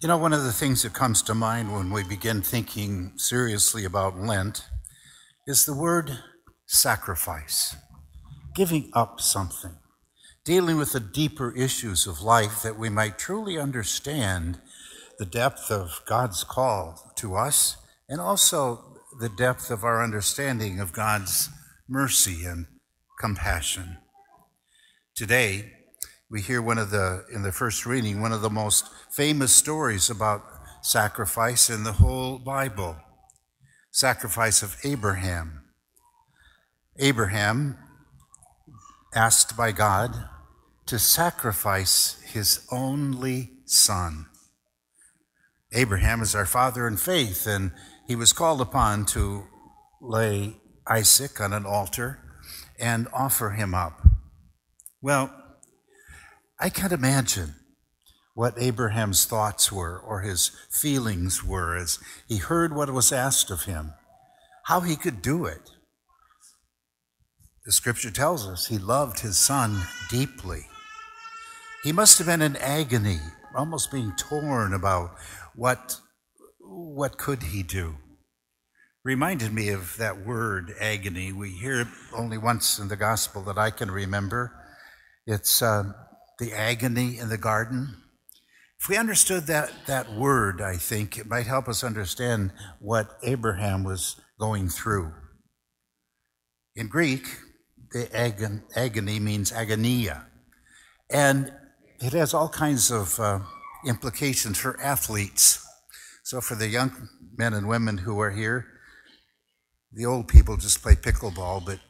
You know, one of the things that comes to mind when we begin thinking seriously about Lent is the word sacrifice, giving up something, dealing with the deeper issues of life that we might truly understand the depth of God's call to us and also the depth of our understanding of God's mercy and compassion. Today, we hear one of the, in the first reading, one of the most famous stories about sacrifice in the whole Bible sacrifice of Abraham. Abraham, asked by God to sacrifice his only son. Abraham is our father in faith, and he was called upon to lay Isaac on an altar and offer him up. Well, I can't imagine what Abraham's thoughts were or his feelings were as he heard what was asked of him, how he could do it. The scripture tells us he loved his son deeply. He must have been in agony, almost being torn about what, what could he do? Reminded me of that word agony. We hear it only once in the gospel that I can remember. It's uh, the agony in the garden. If we understood that, that word, I think it might help us understand what Abraham was going through. In Greek, the agon, agony means agonia, and it has all kinds of uh, implications for athletes. So, for the young men and women who are here, the old people just play pickleball, but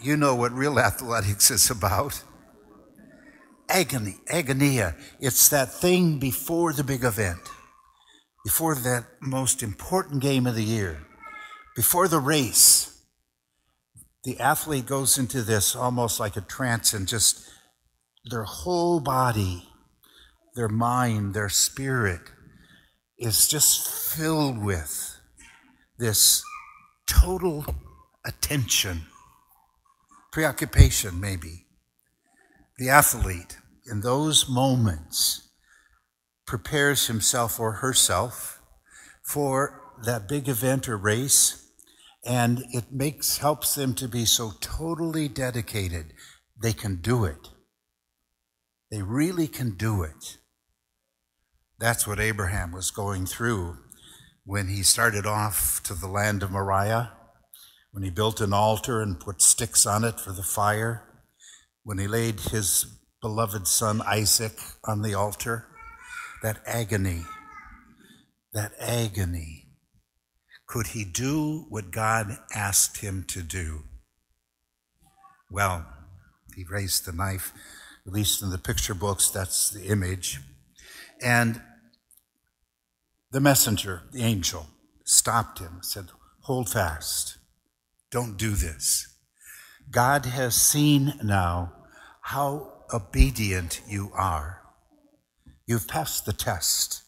you know what real athletics is about. Agony, agonia. It's that thing before the big event, before that most important game of the year, before the race. The athlete goes into this almost like a trance and just their whole body their mind, their spirit is just filled with this total attention, preoccupation, maybe. The athlete, in those moments, prepares himself or herself for that big event or race, and it makes helps them to be so totally dedicated they can do it. They really can do it. That's what Abraham was going through when he started off to the land of Moriah, when he built an altar and put sticks on it for the fire, when he laid his beloved son Isaac on the altar. That agony, that agony. Could he do what God asked him to do? Well, he raised the knife, at least in the picture books, that's the image. And the messenger, the angel, stopped him, said, Hold fast. Don't do this. God has seen now how obedient you are. You've passed the test.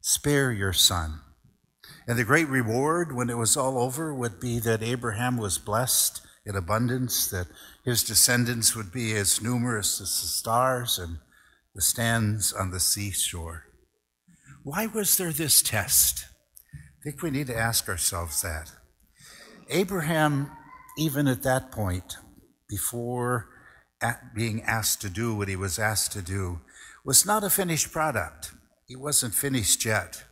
Spare your son. And the great reward when it was all over would be that Abraham was blessed in abundance, that his descendants would be as numerous as the stars and the sands on the seashore. Why was there this test? I think we need to ask ourselves that. Abraham, even at that point, before being asked to do what he was asked to do, was not a finished product. He wasn't finished yet.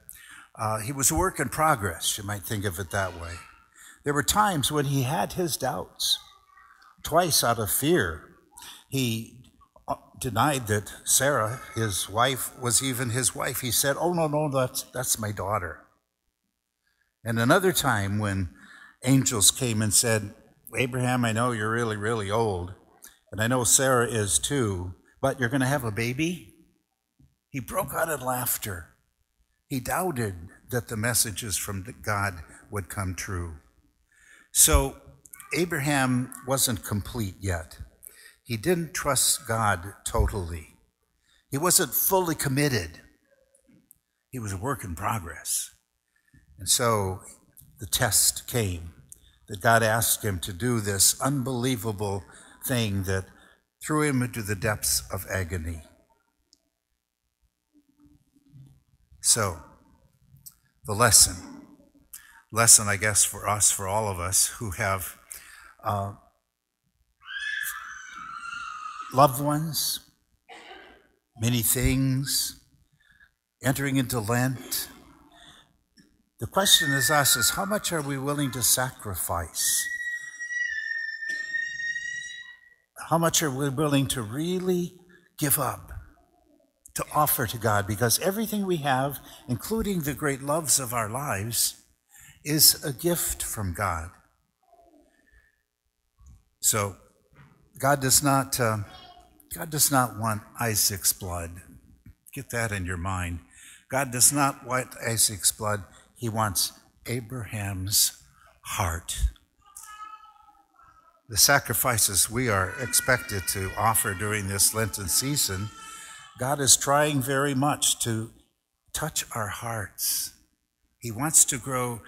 Uh, he was a work in progress, you might think of it that way. There were times when he had his doubts. Twice, out of fear, he denied that Sarah, his wife, was even his wife. He said, Oh, no, no, that's, that's my daughter. And another time when angels came and said, Abraham, I know you're really, really old, and I know Sarah is too, but you're going to have a baby? He broke out in laughter. He doubted that the messages from God would come true. So Abraham wasn't complete yet. He didn't trust God totally. He wasn't fully committed. He was a work in progress. And so the test came that God asked him to do this unbelievable thing that threw him into the depths of agony. So, the lesson. Lesson, I guess, for us, for all of us who have uh, loved ones, many things, entering into Lent. The question is asked is how much are we willing to sacrifice? How much are we willing to really give up, to offer to God? Because everything we have, including the great loves of our lives, is a gift from God. So, God does not, uh, God does not want Isaac's blood. Get that in your mind. God does not want Isaac's blood. He wants Abraham's heart. The sacrifices we are expected to offer during this Lenten season, God is trying very much to touch our hearts. He wants to grow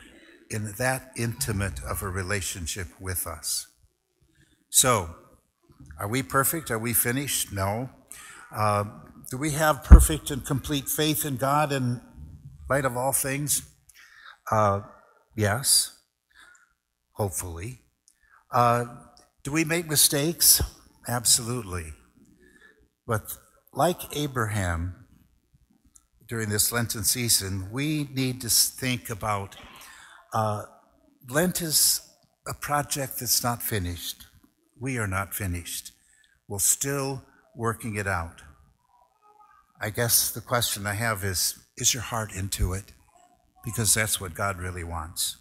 in that intimate of a relationship with us. So, are we perfect? Are we finished? No. Uh, do we have perfect and complete faith in God in light of all things? Uh, yes, hopefully. Uh, do we make mistakes? Absolutely. But like Abraham during this Lenten season, we need to think about uh, Lent is a project that's not finished. We are not finished. We're still working it out. I guess the question I have is is your heart into it? Because that's what God really wants.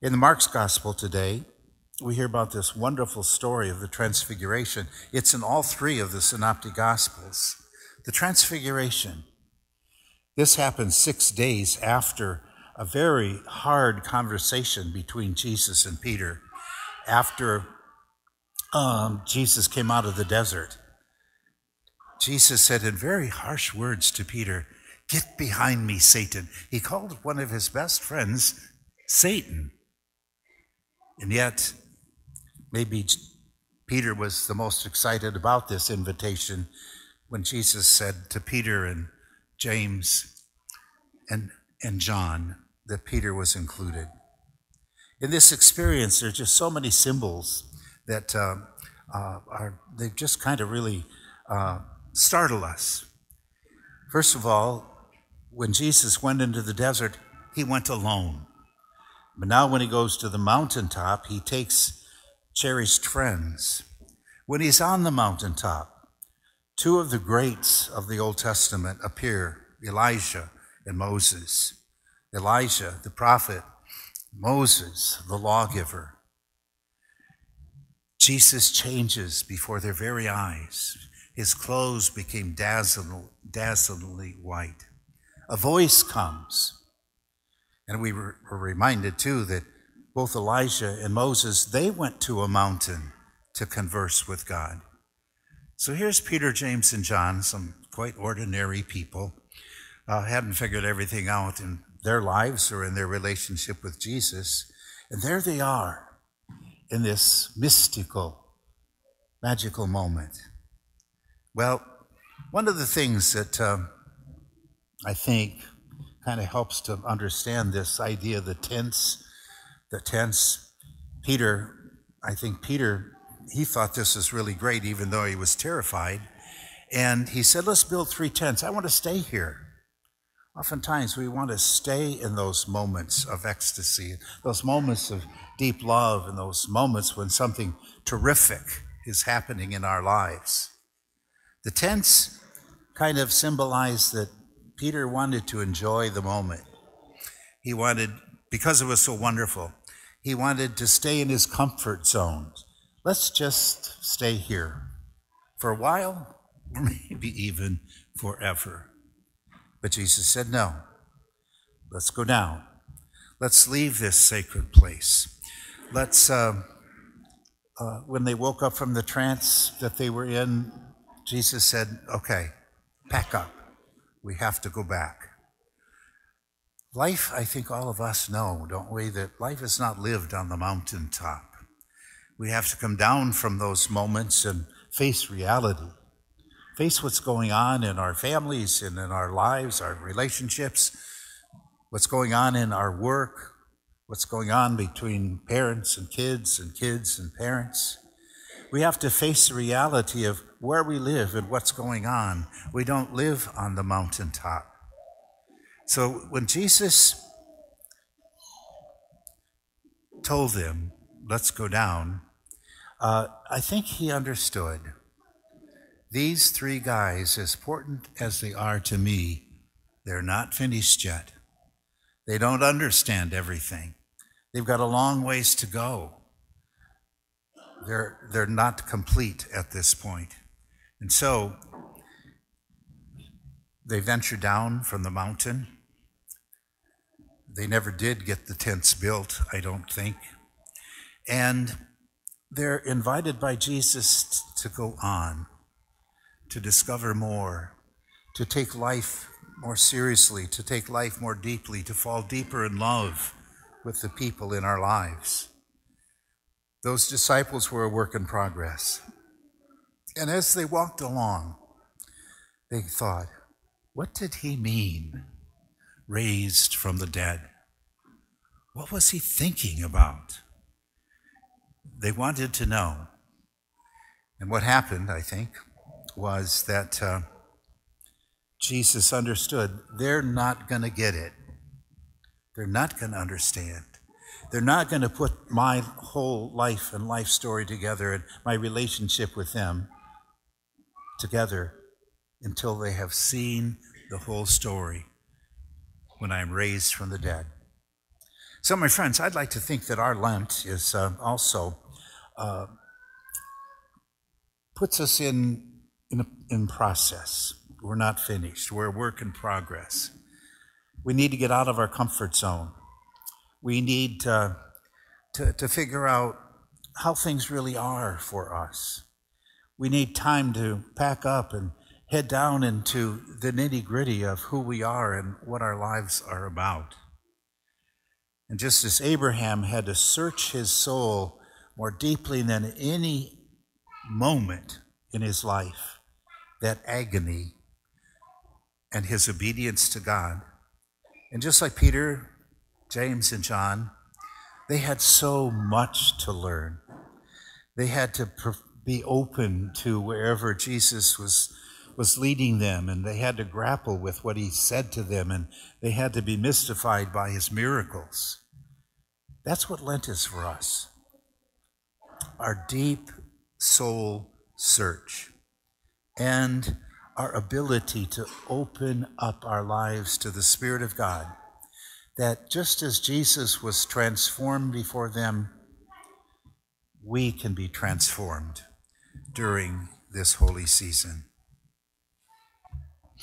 In the Mark's Gospel today, we hear about this wonderful story of the Transfiguration. It's in all three of the Synoptic Gospels. The Transfiguration. This happens six days after a very hard conversation between Jesus and Peter after um, Jesus came out of the desert. Jesus said in very harsh words to Peter, Get behind me, Satan. He called one of his best friends Satan. And yet, maybe Peter was the most excited about this invitation when Jesus said to Peter and James and, and John that Peter was included. In this experience, there's just so many symbols that uh, uh, are, they just kind of really uh, startle us. First of all, when Jesus went into the desert, he went alone. But now, when he goes to the mountaintop, he takes cherished friends. When he's on the mountaintop, two of the greats of the Old Testament appear Elijah and Moses. Elijah, the prophet, Moses, the lawgiver. Jesus changes before their very eyes. His clothes became dazzlingly white. A voice comes. And we were reminded too that both Elijah and Moses, they went to a mountain to converse with God. So here's Peter, James, and John, some quite ordinary people, uh, hadn't figured everything out in their lives or in their relationship with Jesus. And there they are in this mystical, magical moment. Well, one of the things that um, I think kind of helps to understand this idea of the tents, the tents, Peter, I think Peter, he thought this was really great, even though he was terrified. And he said, Let's build three tents. I want to stay here. Oftentimes, we want to stay in those moments of ecstasy, those moments of deep love, and those moments when something terrific is happening in our lives. The tents kind of symbolize that Peter wanted to enjoy the moment. He wanted, because it was so wonderful, he wanted to stay in his comfort zone. Let's just stay here for a while, or maybe even forever. But Jesus said, No. Let's go down. Let's leave this sacred place. Let's, uh, uh, when they woke up from the trance that they were in, Jesus said, Okay, pack up. We have to go back. Life, I think all of us know, don't we, that life is not lived on the mountaintop. We have to come down from those moments and face reality. face what's going on in our families and in our lives, our relationships, what's going on in our work, what's going on between parents and kids and kids and parents. We have to face the reality of where we live and what's going on. We don't live on the mountaintop. So when Jesus told them, let's go down, uh, I think he understood. These three guys, as important as they are to me, they're not finished yet. They don't understand everything. They've got a long ways to go. They're, they're not complete at this point. And so they venture down from the mountain. They never did get the tents built, I don't think. And they're invited by Jesus to go on, to discover more, to take life more seriously, to take life more deeply, to fall deeper in love with the people in our lives. Those disciples were a work in progress. And as they walked along, they thought, what did he mean, raised from the dead? What was he thinking about? They wanted to know. And what happened, I think, was that uh, Jesus understood they're not going to get it. They're not going to understand. They're not going to put my whole life and life story together and my relationship with them together until they have seen the whole story when I am raised from the dead. So, my friends, I'd like to think that our Lent is uh, also uh, puts us in, in, in process. We're not finished, we're a work in progress. We need to get out of our comfort zone. We need to, to, to figure out how things really are for us. We need time to pack up and head down into the nitty gritty of who we are and what our lives are about. And just as Abraham had to search his soul more deeply than any moment in his life, that agony and his obedience to God. And just like Peter, James, and John, they had so much to learn. They had to be open to wherever Jesus was, was leading them, and they had to grapple with what he said to them, and they had to be mystified by his miracles. That's what Lent is for us our deep soul search and our ability to open up our lives to the Spirit of God. That just as Jesus was transformed before them, we can be transformed during this holy season.